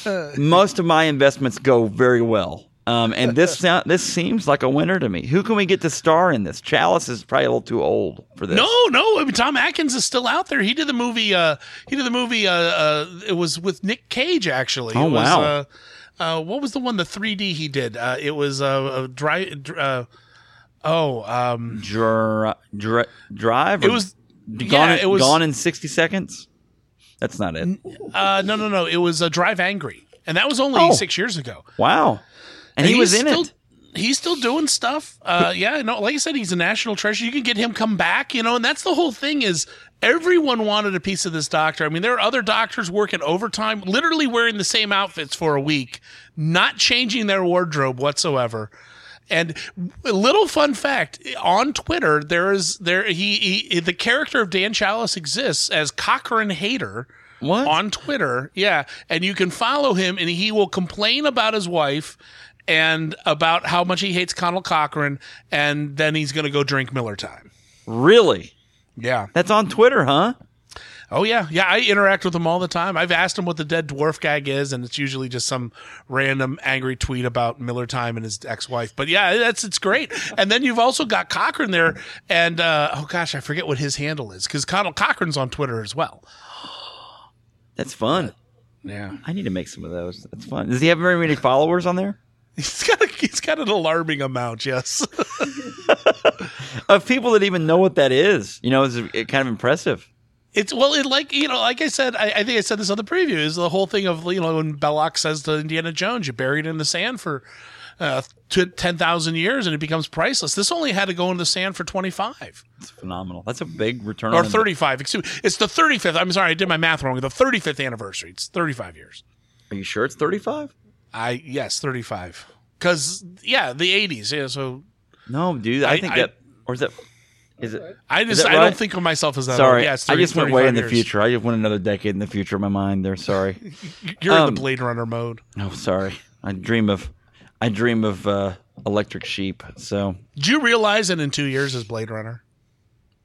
but most of my investments go very well. Um, and this sound, this seems like a winner to me. Who can we get to star in this? Challis is probably a little too old for this. No, no. I mean, Tom Atkins is still out there. He did the movie. Uh, he did the movie. Uh, uh, it was with Nick Cage actually. Oh, it was, wow. Uh, uh, what was the one? The 3D he did. Uh, it was uh, a dry. Oh, um, Dri- dri- drive. it was. gone. Yeah, in, it was. gone in sixty seconds. That's not it. Uh, no, no, no. It was uh, Drive Angry, and that was only Oh. six years ago. Wow. And he was in still, it. He's still doing stuff. Uh, yeah, no, like I said, he's a national treasure. You can get him come back, you know, and that's the whole thing. Is everyone wanted a piece of this doctor? I mean, there are other doctors working overtime, literally wearing the same outfits for a week, not changing their wardrobe whatsoever. And a little fun fact on Twitter, there is there he, he the character of Dan Challis exists as Cochran Hater What? on Twitter. Yeah, and you can follow him, and he will complain about his wife and about how much he hates Conal Cochran, and then he's going to go drink Miller Time. really? Yeah. That's on Twitter, huh? Oh yeah, yeah. I interact with him all the time. I've asked him what the dead dwarf gag is, and it's usually just some random angry tweet about Miller Time and his ex-wife. But yeah, that's it's great. And then you've also got Cochran there, and uh, oh gosh, I forget what his handle is because Conal Cochran's on Twitter as well. That's fun. Yeah, I need to make some of those. That's fun. Does he have very many followers on there? he's got a, he's got an alarming amount. Yes. Of people that even know what that is. You know, it's kind of impressive. It's well, it like you know, like I said, I, I think I said this on the preview is the whole thing of you know when Belloq says to Indiana Jones, "You buried it in the sand for uh, to ten thousand years and it becomes priceless." This only had to go in the sand for twenty five It's phenomenal. That's a big return or thirty five. Excuse me, it's the thirty fifth. I'm sorry, I did my math wrong. The thirty fifth anniversary. It's thirty five years. Are you sure it's 35? I yes, thirty five. Because yeah, the eighties. Yeah, so No, dude. I, I- think I- that or is it is it I just I right? don't think of myself as that. Sorry. old. Yeah, it's I just went way 35 in the future. I just went another decade in the future in my mind there. Sorry. You're in Um, the Blade Runner mode. No, sorry. I dream of I dream of uh, electric sheep. So Do you realize that in two years is Blade Runner?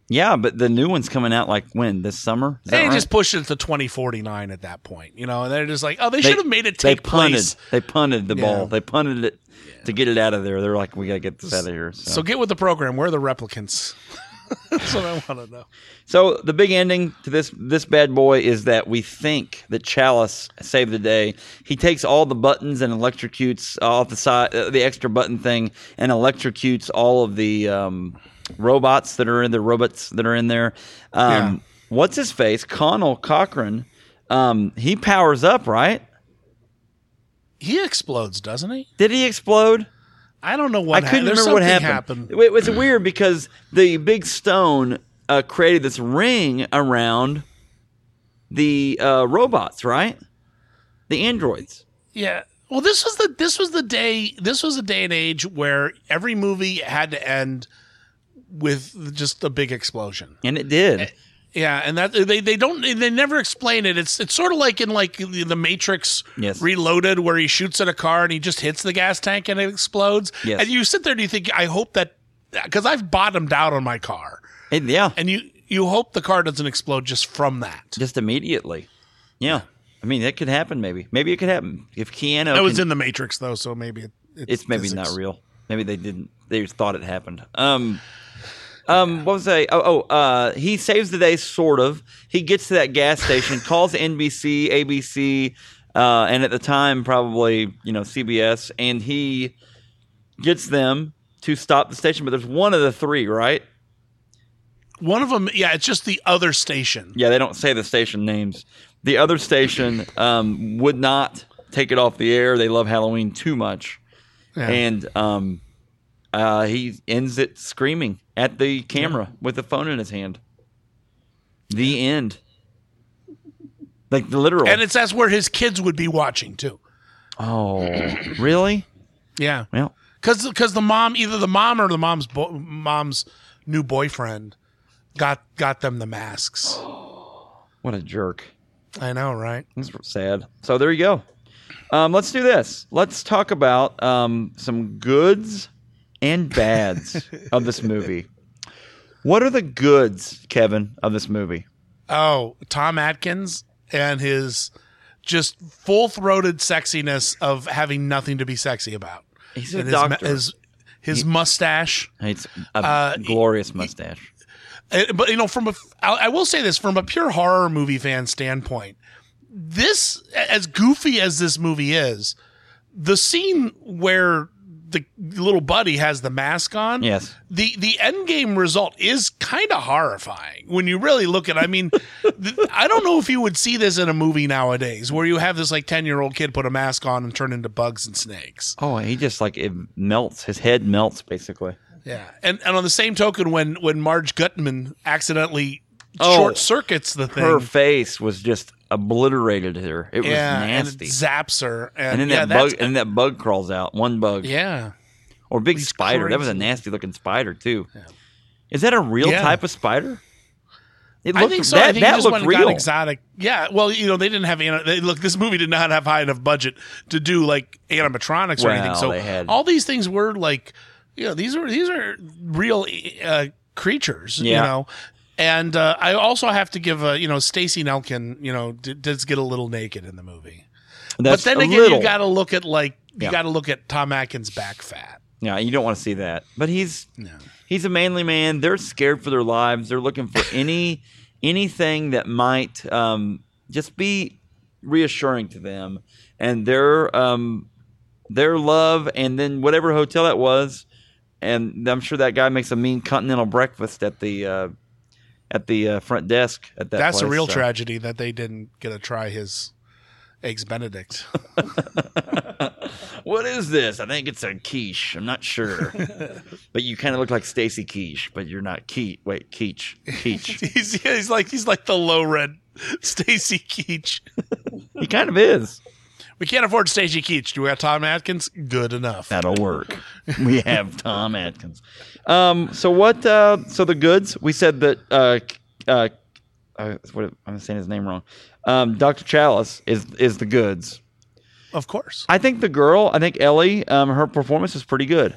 yeah, but the new one's coming out like when this summer. Is They right? just pushed it to 2049 at that point, you know, and they're just like, oh, they, They- should have made it they take punted. place. They punted the Yeah. ball. They punted it to get it out of there. They're like, we gotta get this out of here. So, So get with the program. Where are the replicants? That's what I want to know. So the big ending to this this bad boy is that we think that Challis saved the day. He takes all the buttons and electrocutes off the side, uh, the extra button thing, and electrocutes all of the um, robots that are in the robots that are in there. Um, Yeah. What's his face? Conal Cochran. Um, he powers up, right? He explodes, doesn't he? Did he explode? I don't know what. I couldn't happened. remember what There's happened. It was weird because the big stone uh, created this ring around the uh, robots, right? The androids. Yeah. Well, this was the this was the day this was a day and age where every movie had to end with just a big explosion. And it did. Yeah, and that they they don't they never explain it. It's it's sort of like in like the Matrix Yes. Reloaded, where he shoots at a car and he just hits the gas tank and it explodes. Yes. And you sit there and you think, I hope that because I've bottomed out on my car, It- yeah, and you you hope the car doesn't explode just from that. just immediately. Yeah. I mean, that could happen maybe. Maybe it could happen. If Keanu That was can- in the Matrix though, so maybe it, it's maybe physics. not real. Maybe they didn't. They thought it happened. Um, um, what was I? Oh, oh, uh, he saves the day, sort of. He gets to that gas station, calls NBC, ABC, uh, and at the time probably you know CBS, and he gets them to stop the station. But there's one of the three, right? One of them, yeah, it's just the other station. Yeah, they don't say the station names. The other station um, would not take it off the air. They love Halloween too much. Yeah. and um, uh, he ends it screaming at the camera with the phone in his hand. The end. Like the literal. And it's that's where his kids would be watching too. oh, really? Yeah, Well, because the mom, either the mom or the mom's bo- mom's new boyfriend, got got them the masks. What a jerk. I know, right? That's sad. So there you go. Um, let's do this. Let's talk about um, some goods and bads of this movie. What are the goods, Kevin, of this movie? Oh, Tom Atkins and his just full throated sexiness of having nothing to be sexy about. He's a And his, doctor. his, his mustache. It's a Uh, glorious mustache. Uh, But you know, from a, I I will say this from a pure horror movie fan standpoint, this as goofy as this movie is, the scene where the little buddy has the mask on, Yes. the the end game result is kind of horrifying when you really look at. it. I mean, th- I don't know if you would see this in a movie nowadays, where you have this like ten year old kid put a mask on and turn into bugs and snakes. Oh, he just like it melts. His head melts basically. Yeah, and and on the same token, when when Marge Guttman accidentally Oh, short circuits the thing, Her face was just obliterated her. It was yeah, and it nasty. zaps her, and, And then yeah, that bug and that bug crawls out. One bug. yeah, Or big spider. That was a nasty looking spider too. Is that a real Yeah. type of spider? It I think so. That, I think that just looked real. got exotic. Yeah, well, you know, they didn't have they, look. This movie did not have high enough budget to do like animatronics or anything. So had- all these things were like, you know, these are these are real uh, creatures. You know. And uh, I also have to give, uh, you know, Stacey Nelkin, you know, d- does get a little naked in the movie. That's but then again, little. you got to look at like you Yeah. got to look at Tom Atkins' back fat. Yeah, you don't want to see that. But he's No. he's a manly man. They're scared for their lives. They're looking for any anything that might um, just be reassuring to them, and their um, their love, and then whatever hotel that was, and I'm sure that guy makes a mean continental breakfast at the uh, at the uh, front desk at that. That's a real so. tragedy that they didn't get to try his eggs Benedict. What is this? I think it's a quiche. I'm not sure, but you kind of look like Stacy Quiche, but you're not Keach. Wait, Keach, Keach. he's he's like he's like the low red Stacy Keach. he kind of is. We can't afford Stacy Keach. Do we have Tom Atkins? Good enough. That'll work. we have Tom Atkins. Um. So what? Uh. So the goods. We said that. Uh. Uh. uh what I'm saying his name wrong. Um. Dr. Challis is is the goods. Of course. I think the girl. I think Ellie. Um. Her performance was pretty good.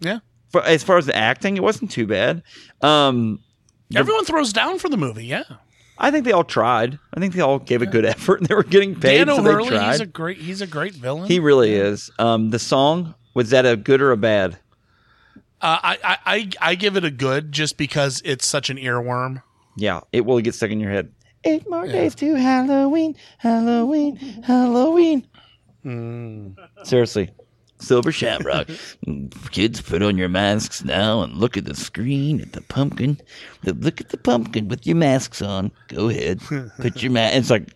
Yeah. For, as far as the acting, it wasn't too bad. Um. Everyone throws down for the movie. Yeah. I think they all tried. I think they all gave a good effort. They were getting paid, Dan so they O'Hurley, tried. he's a great he's a great villain. he really is. Um. The song was that a good or a bad? uh, I, I I I give it a good just because it's such an earworm. Yeah, it will get stuck in your head. Eight more days to Halloween, Halloween, Halloween. Seriously. Silver Shamrock. Kids, put on your masks now and look at the screen at the pumpkin. Look at the pumpkin with your masks on. Go ahead. Put your mask. It's like,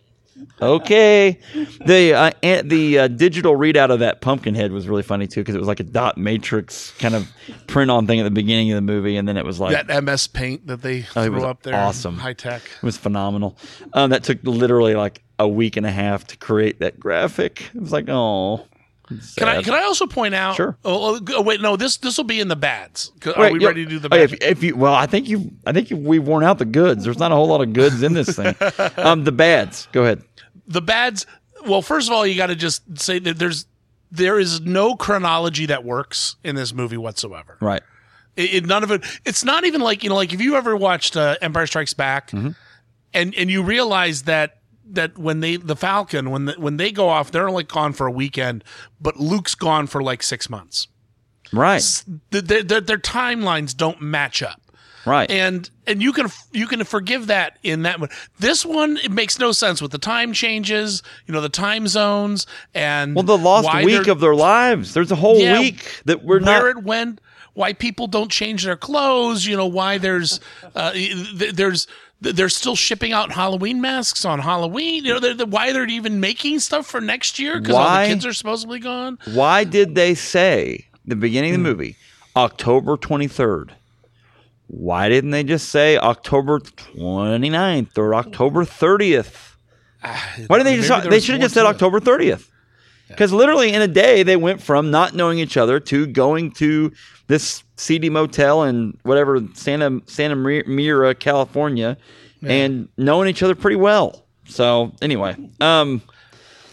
okay. The uh, and the uh, digital readout of that pumpkin head was really funny too because it was like a dot matrix kind of print on thing at the beginning of the movie, and then it was like That MS Paint that they Oh, it threw up there, awesome. high tech. it was phenomenal. Um, that took literally like a week and a half to create that graphic. It was like, oh, Can I can I also point out? Sure. Oh, oh, wait, no. This this will be in the bads. Are Wait, we ready to do the oh, bads? if, if you, well, I think you, I think we've worn out the goods. There's not a whole lot of goods in this thing. um, the bads. Go ahead. the bads well first of all you got to just say that there's there is no chronology that works in this movie whatsoever Right. it, it- none of it it's not even like you know like if you ever watched uh, empire strikes back Mm-hmm. and and you realize that that when they the falcon when the, when they go off they're only gone for a weekend but luke's gone for like six months Right. the, their, their, their timelines don't match up Right. and and you can you can forgive that in that one. This one it makes no sense with the time changes, you know, the time zones and well, the lost week of their lives. There's a whole Yeah, week that we're where not. it went, why people don't change their clothes, you know, why there's uh, th- there's they're still shipping out Halloween masks on Halloween. You know, they're, they're- why they're even making stuff for next year because all the kids are supposedly gone. Why did they say the beginning of Hmm. the movie October 23rd? Why didn't they just say October 29th or October 30th? Why didn't they just? They should have just said. October 30th. Because literally in a day they went from not knowing each other to going to this seedy motel in whatever Santa Santa Mira, California, and knowing each other pretty well. So anyway, um,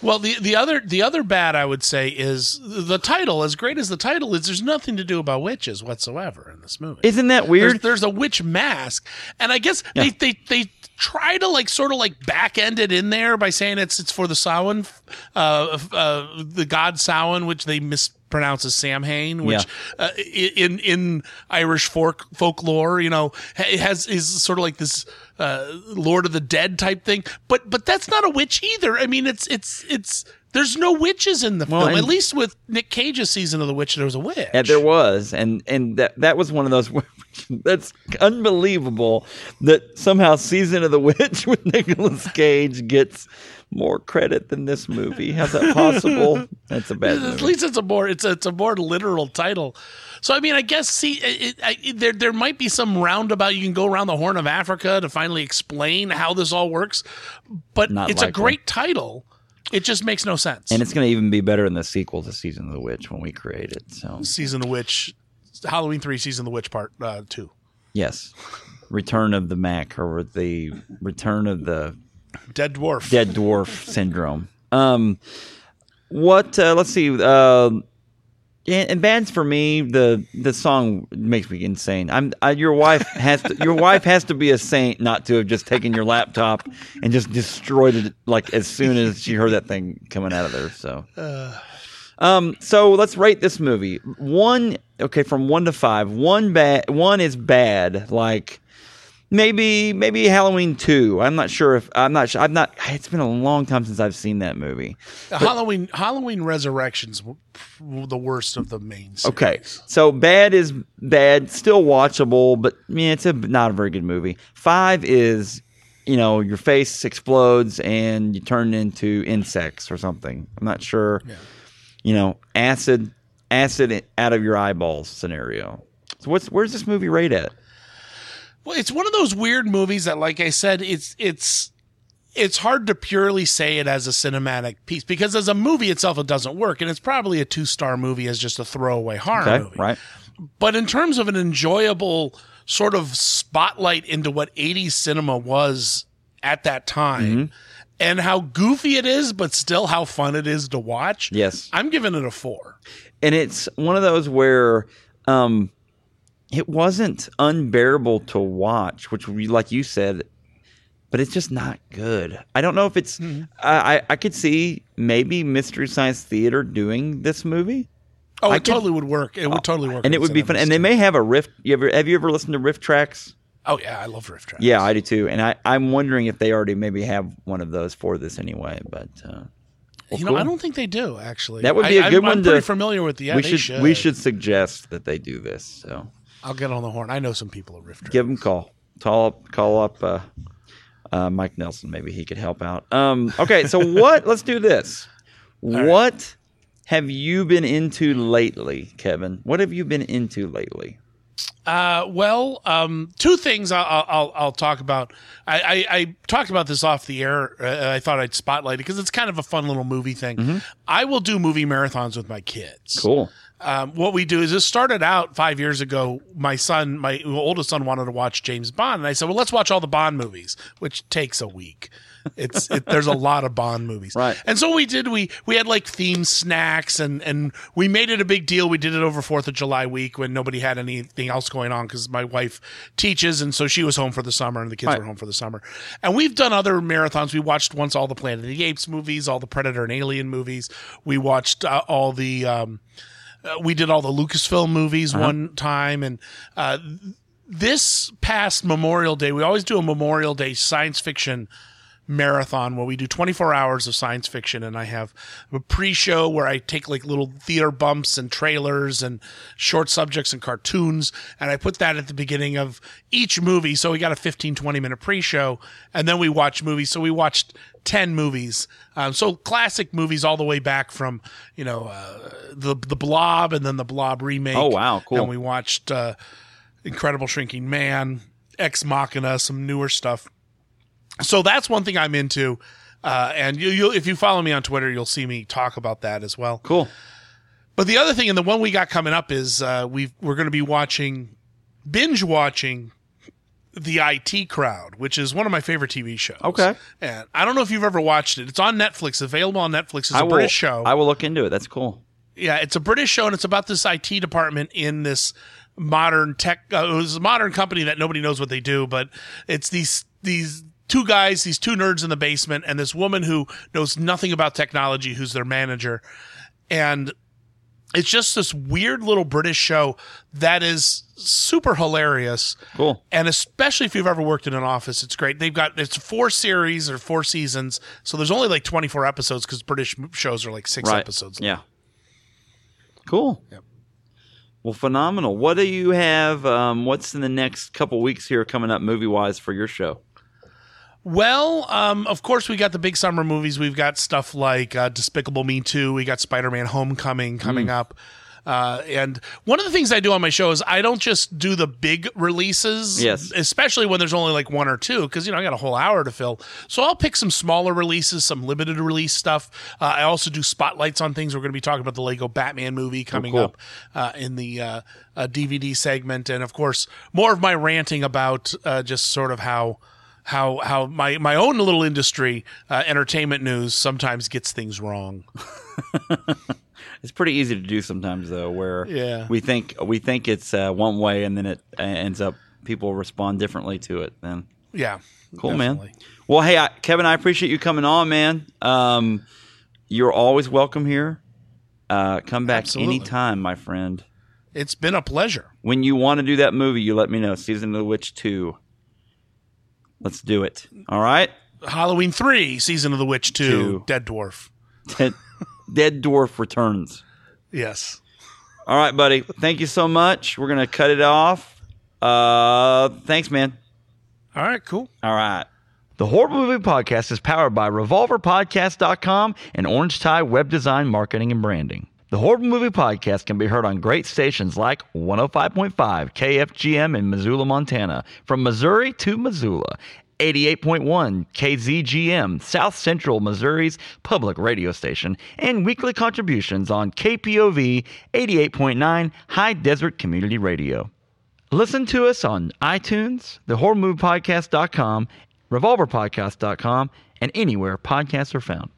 Well, the the other the other bad I would say is the title. As great as the title is, there's nothing to do about witches whatsoever in this movie. isn't that weird? there's a witch mask, and I guess they, they they try to like sort of like back end it in there by saying it's it's for the Samhain, uh, uh, the god Samhain, which they mispronounce as Samhain, which uh, in in Irish folk folklore, you know, ha- has is sort of like this uh, Lord of the Dead type thing. But but that's not a witch either. I mean, it's it's it's. There's no witches in the Well, film. At least with Nick Cage's season of The Witch, there was a witch. Yeah, there was, and and that that was one of those. That's unbelievable that somehow season of the witch with Nicolas Cage gets more credit than this movie. How's that possible? That's a bad At movie. least it's a more it's a, it's a more literal title. So I mean, I guess see it, it, I, there there might be some roundabout you can go around the Horn of Africa to finally explain how this all works, but Not it's a great title. It just makes no sense. And it's going to even be better in the sequel to Season of the Witch when we create it. So Season of the Witch, Halloween three, Season of the Witch part uh, two, yes, Return of the Mac or the Return of the Dead Dwarf. Dead Dwarf Syndrome. Um, what? Uh, let's see. Uh, and, and bands for me, the the song makes me insane. I'm I, your wife has to your wife has to be a saint not to have just taken your laptop and just destroyed it like as soon as she heard that thing coming out of there. So, um, so let's rate this movie. One, okay, from one to five. One bad. One is bad. Like maybe maybe Halloween two. I'm not sure if I'm not. I'm not. It's been a long time since I've seen that movie. Uh, Halloween Halloween Resurrections, the worst of the main. Series. Okay, so bad is bad, still watchable, but yeah, it's a not a very good movie. Five is, you know, your face explodes and you turn into insects or something. I'm not sure. You know, acid, acid out of your eyeballs scenario. So what's where's this movie rated at? Well, it's one of those weird movies that, like I said, it's it's it's hard to purely say it as a cinematic piece because as a movie itself, it doesn't work, and it's probably a two star movie as just a throwaway horror Okay, movie. right? But in terms of an enjoyable sort of spotlight into what 80s cinema was at that time. Mm-hmm. And how goofy it is, but still how fun it is to watch. Yes. I'm giving it a four. and it's one of those where um it wasn't unbearable to watch which we like you said but it's just not good i don't know if it's Mm-hmm. I, I could see maybe mystery science theater doing this movie Oh, I it could- totally would work. It would totally work. and it would be fun and they may have a riff you ever have you ever listened to RiffTrax Oh yeah, I love RiffTrax. yeah i do too and i i'm wondering if they already maybe have one of those for this anyway but uh you know, I don't think they do actually. That would be a good I'm, one I'm pretty familiar with the. Yeah, we they should, we should suggest that they do this so I'll get on the horn. I know some people at tracks. give him a call. Call up, call up uh, uh, Mike Nelson. Maybe he could help out. Um, okay, so what? Let's do this. What have you been into lately, Kevin? What have you been into lately? Uh, well, um, two things I'll, I'll- I'll talk about. I, I, I talked about this off the air. Uh, I thought I'd spotlight it because it's kind of a fun little movie thing. I will do movie marathons with my kids. Cool. Um, what we do is this started out five years ago. My son, my oldest son, wanted to watch James Bond, and I said, "Well, let's watch all the Bond movies," which takes a week. It's it, there's a lot of Bond movies, Right. And so we did. We we had like theme snacks, and and we made it a big deal. We did it over Fourth of July week when nobody had anything else going on because my wife teaches, and so she was home for the summer, and the kids Right. were home for the summer. And we've done other marathons. We watched once all the Planet of the Apes movies, all the Predator and Alien movies. We watched uh, all the. Um, uh, we did all the Lucasfilm movies one time, and uh, this past Memorial Day, we always do a Memorial Day science fiction marathon where we do 24 hours of science fiction and I have a pre-show where I take like little theater bumps and trailers and short subjects and cartoons and I put that at the beginning of each movie so we got a 15 20 minute pre-show and then we watch movies so we watched 10 movies um, so classic movies all the way back from you know uh, the the blob and then the blob remake Oh, wow, cool. and we watched uh, Incredible Shrinking Man, Ex Machina, some newer stuff. So that's one thing I'm into. Uh, and you, you, if you follow me on Twitter, you'll see me talk about that as well. Cool. But the other thing, and the one we got coming up is uh, we we're going to be watching, binge watching, the IT Crowd, which is one of my favorite TV shows. Okay. And I don't know if you've ever watched it. It's on Netflix, available on Netflix. It's a will, British show. I will look into it. That's cool. yeah, it's a British show, and it's about this IT department in this modern tech. Uh, it was a modern company that nobody knows what they do, but it's these these two guys, these two nerds in the basement, and this woman who knows nothing about technology, who's their manager, and it's just this weird little British show that is super hilarious. Cool. And especially if you've ever worked in an office, it's great. They've got it's four series or four seasons, so there's only like 24 episodes because British shows are like six Right. episodes. Yeah. Cool. Yep. Well, phenomenal. What do you have? Um, what's in the next couple weeks here coming up movie wise for your show? Well, um, of course, we got the big summer movies. We've got stuff like uh, Despicable Me 2. We got Spider Man Homecoming coming Mm. up. Uh, and one of the things I do on my show is I don't just do the big releases, Yes. especially when there's only like one or two, because you know I got a whole hour to fill. So I'll pick some smaller releases, some limited release stuff. Uh, I also do spotlights on things. We're going to be talking about the Lego Batman movie coming cool. up uh, in the uh, uh, DVD segment, and of course more of my ranting about uh, just sort of how how how my my own little industry, uh, entertainment news, sometimes gets things wrong. It's pretty easy to do sometimes, though, where Yeah. we think we think it's uh, one way, and then it uh, ends up people respond differently to it. Then Yeah, cool, definitely. man. Well, hey, I, Kevin, I appreciate you coming on, man. Um, you're always welcome here. Uh, come back Absolutely. anytime, my friend. It's been a pleasure. When you want to do that movie, you let me know. Season of the Witch two. Let's do it. All right. Halloween three, season of the witch two, Two. Dead Dwarf. Dead, Dead Dwarf returns. Yes. All right, buddy. Thank you so much. We're gonna cut it off. Uh, thanks, man. All right. Cool. All right. The Horrible Movie Podcast is powered by RevolverPodcast.com and Orange Tie Web Design Marketing and Branding. The Horrible Movie Podcast can be heard on great stations like 105.5 KFGM in Missoula, Montana, from Missouri to Missoula. 88.1 KZGM, South Central Missouri's public radio station, and weekly contributions on KPOV 88.9 High Desert Community Radio. Listen to us on iTunes, thehorriblemoviepodcast.com, revolverpodcast.com, and anywhere podcasts are found.